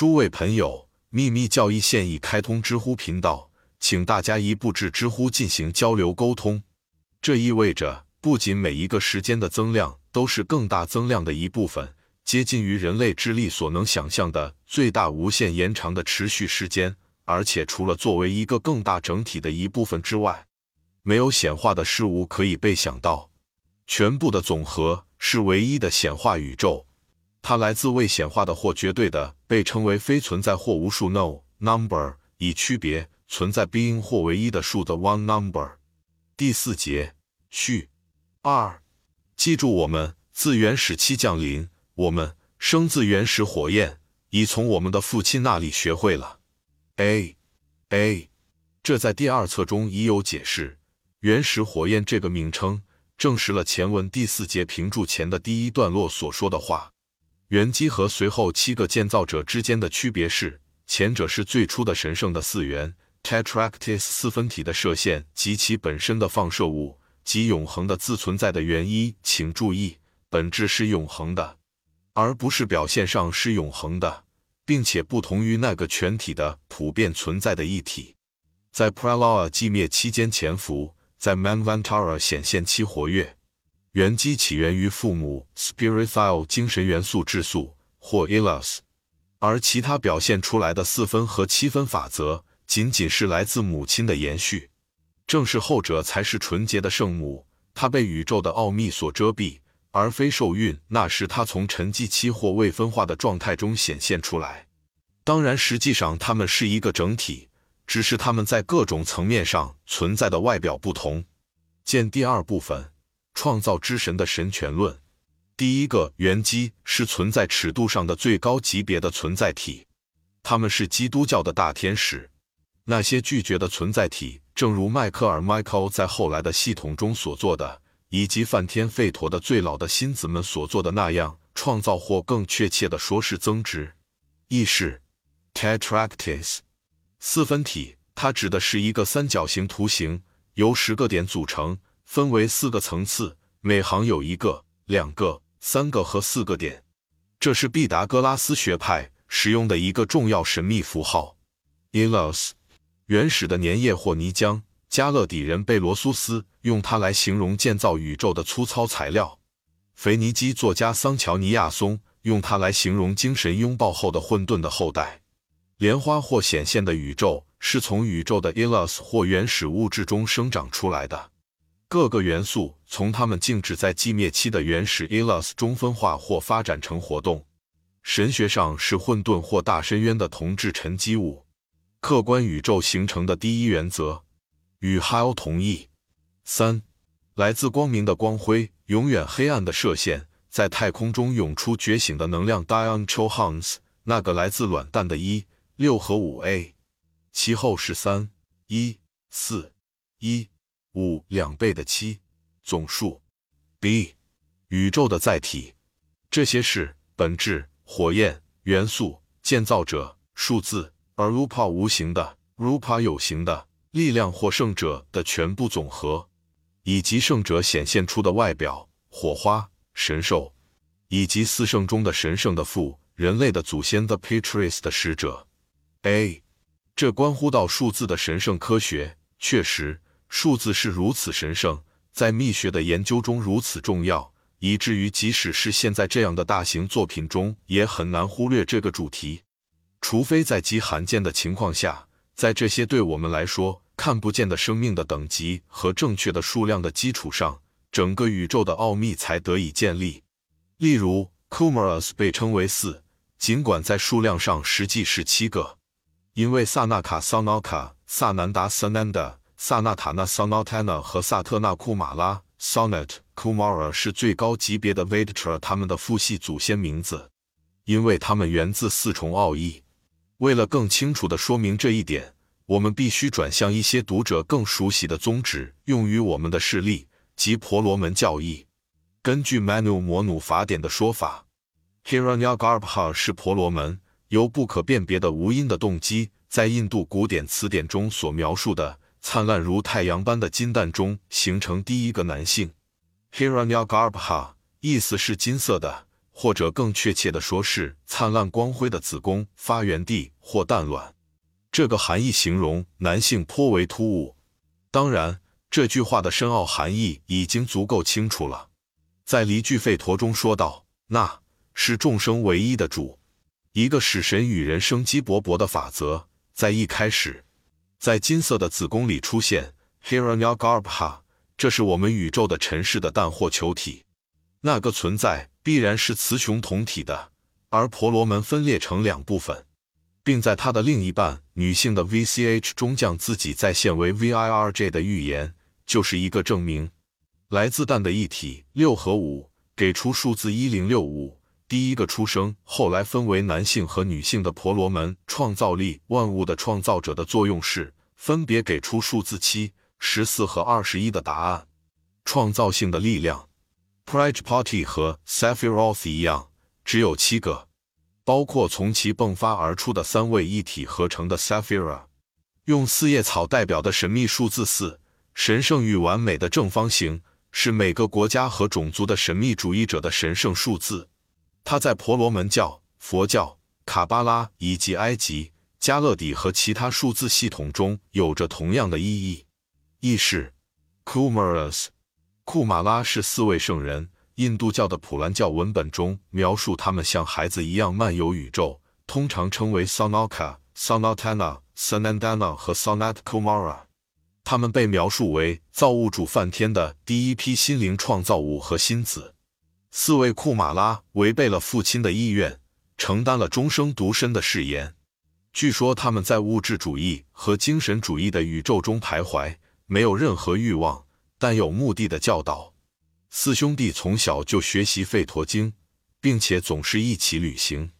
诸位朋友，秘密教义现已开通知乎频道，请大家一步至知乎进行交流沟通。这意味着，不仅每一个时间的增量都是更大增量的一部分，接近于人类智力所能想象的最大无限延长的持续时间，而且除了作为一个更大整体的一部分之外，没有显化的事物可以被想到。全部的总和是唯一的显化宇宙。它来自未显化的或绝对的，被称为非存在或无数 （no number），以区别存在 being 或唯一的数的 one number。第四节序二，记住我们自原始期降临，我们生自原始火焰，已从我们的父亲那里学会了。a a，这在第二册中已有解释。原始火焰这个名称证实了前文第四节评注前的第一段落所说的话。原基和随后七个建造者之间的区别是，前者是最初的神圣的四元 （Tetractys） 四分体的射线及其本身的放射物及永恒的自存在的原一。请注意，本质是永恒的，而不是表现上是永恒的，并且不同于那个全体的普遍存在的一体，在 Praloa 寂灭期间潜伏，在 Manvantara 显现期活跃。原基起源于父母 spiritual 精神元素质素或 ilas，而其他表现出来的四分和七分法则仅仅是来自母亲的延续。正是后者才是纯洁的圣母，她被宇宙的奥秘所遮蔽，而非受孕。那时，她从沉寂期或未分化的状态中显现出来。当然，实际上它们是一个整体，只是他们在各种层面上存在的外表不同。见第二部分。创造之神的神权论，第一个原基是存在尺度上的最高级别的存在体，他们是基督教的大天使。那些拒绝的存在体，正如迈克尔 （Michael） 在后来的系统中所做的，以及梵天吠陀的最老的星子们所做的那样，创造或更确切的说是增值意识 （Tetractys） 四分体。它指的是一个三角形图形，由十个点组成。分为四个层次，每行有一个、两个、三个和四个点。这是毕达哥拉斯学派使用的一个重要神秘符号。Elos，原始的粘液或泥浆。加勒底人贝罗苏斯用它来形容建造宇宙的粗糙材料。腓尼基作家桑乔尼亚松用它来形容精神拥抱后的混沌的后代。莲花或显现的宇宙是从宇宙的 Elos 或原始物质中生长出来的。各个元素从它们静止在寂灭期的原始 Elos 中分化或发展成活动。神学上是混沌或大深渊的同质沉积物。客观宇宙形成的第一原则与 Hal 同意。三，来自光明的光辉，永远黑暗的射线，在太空中涌出觉醒的能量。Dion Chohans，那个来自卵蛋的一六和五 A，其后是三一四一。五两倍的七总数，b 宇宙的载体，这些是本质、火焰、元素、建造者、数字，而 Rupa 无形的、Rupa 有形的力量或圣者的全部总和，以及圣者显现出的外表、火花、神兽，以及四圣中的神圣的父、人类的祖先 The Patrice 的使者。a 这关乎到数字的神圣科学，确实。数字是如此神圣，在密学的研究中如此重要，以至于即使是现在这样的大型作品中，也很难忽略这个主题。除非在极罕见的情况下，在这些对我们来说看不见的生命的等级和正确的数量的基础上，整个宇宙的奥秘才得以建立。例如，Kumaras 被称为四，尽管在数量上实际是七个，因为萨纳卡 （Sanaka）、萨南达 （Sananda）。萨纳塔纳 （Sonatana） 和萨特纳库马拉 （Sonat Kumara） 是最高级别的 Vedtra，他们的父系祖先名字，因为他们源自四重奥义。为了更清楚地说明这一点，我们必须转向一些读者更熟悉的宗旨，用于我们的事例及婆罗门教义。根据 Manu 摩努法典的说法，Hiranyagarbha 是婆罗门，由不可辨别的无因的动机，在印度古典词典中所描述的。灿烂如太阳般的金蛋中形成第一个男性，Hiranyagarbha，意思是金色的，或者更确切的说是灿烂光辉的子宫发源地或蛋卵。这个含义形容男性颇为突兀。当然，这句话的深奥含义已经足够清楚了。在离句吠陀中说道：“那是众生唯一的主，一个使神与人生机勃勃的法则，在一开始，在金色的子宫里出现。Hiranyagarbha，这是我们宇宙的尘世的蛋或球体。那个存在必然是雌雄同体的，而婆罗门分裂成两部分。”并在它的另一半女性的 VCH 中将自己再现为 VIRJ 的预言，就是一个证明。来自蛋的一体六和五给出数字一零六五，第一个出生，后来分为男性和女性的婆罗门创造力万物的创造者的作用是分别给出数字七、十四和二十一的答案。创造性的力量，Prajpati 和 Sephiroth 一样，只有七个。包括从其迸发而出的三位一体合成的 Saphira，用四叶草代表的神秘数字四，神圣与完美的正方形，是每个国家和种族的神秘主义者的神圣数字。它在婆罗门教、佛教、卡巴拉以及埃及、加勒底和其他数字系统中有着同样的意义。意是 Kumaras，库马拉是四位圣人。印度教的普兰教文本中描述他们像孩子一样漫游宇宙，通常称为 Sanaka、Sanatana、Sanandana 和 Sanat Kumara。他们被描述为造物主梵天的第一批心灵创造物和心子。四位库马拉违背了父亲的意愿，承担了终生独身的誓言。据说他们在物质主义和精神主义的宇宙中徘徊，没有任何欲望，但有目的的教导。四兄弟从小就学习吠陀经，并且总是一起旅行。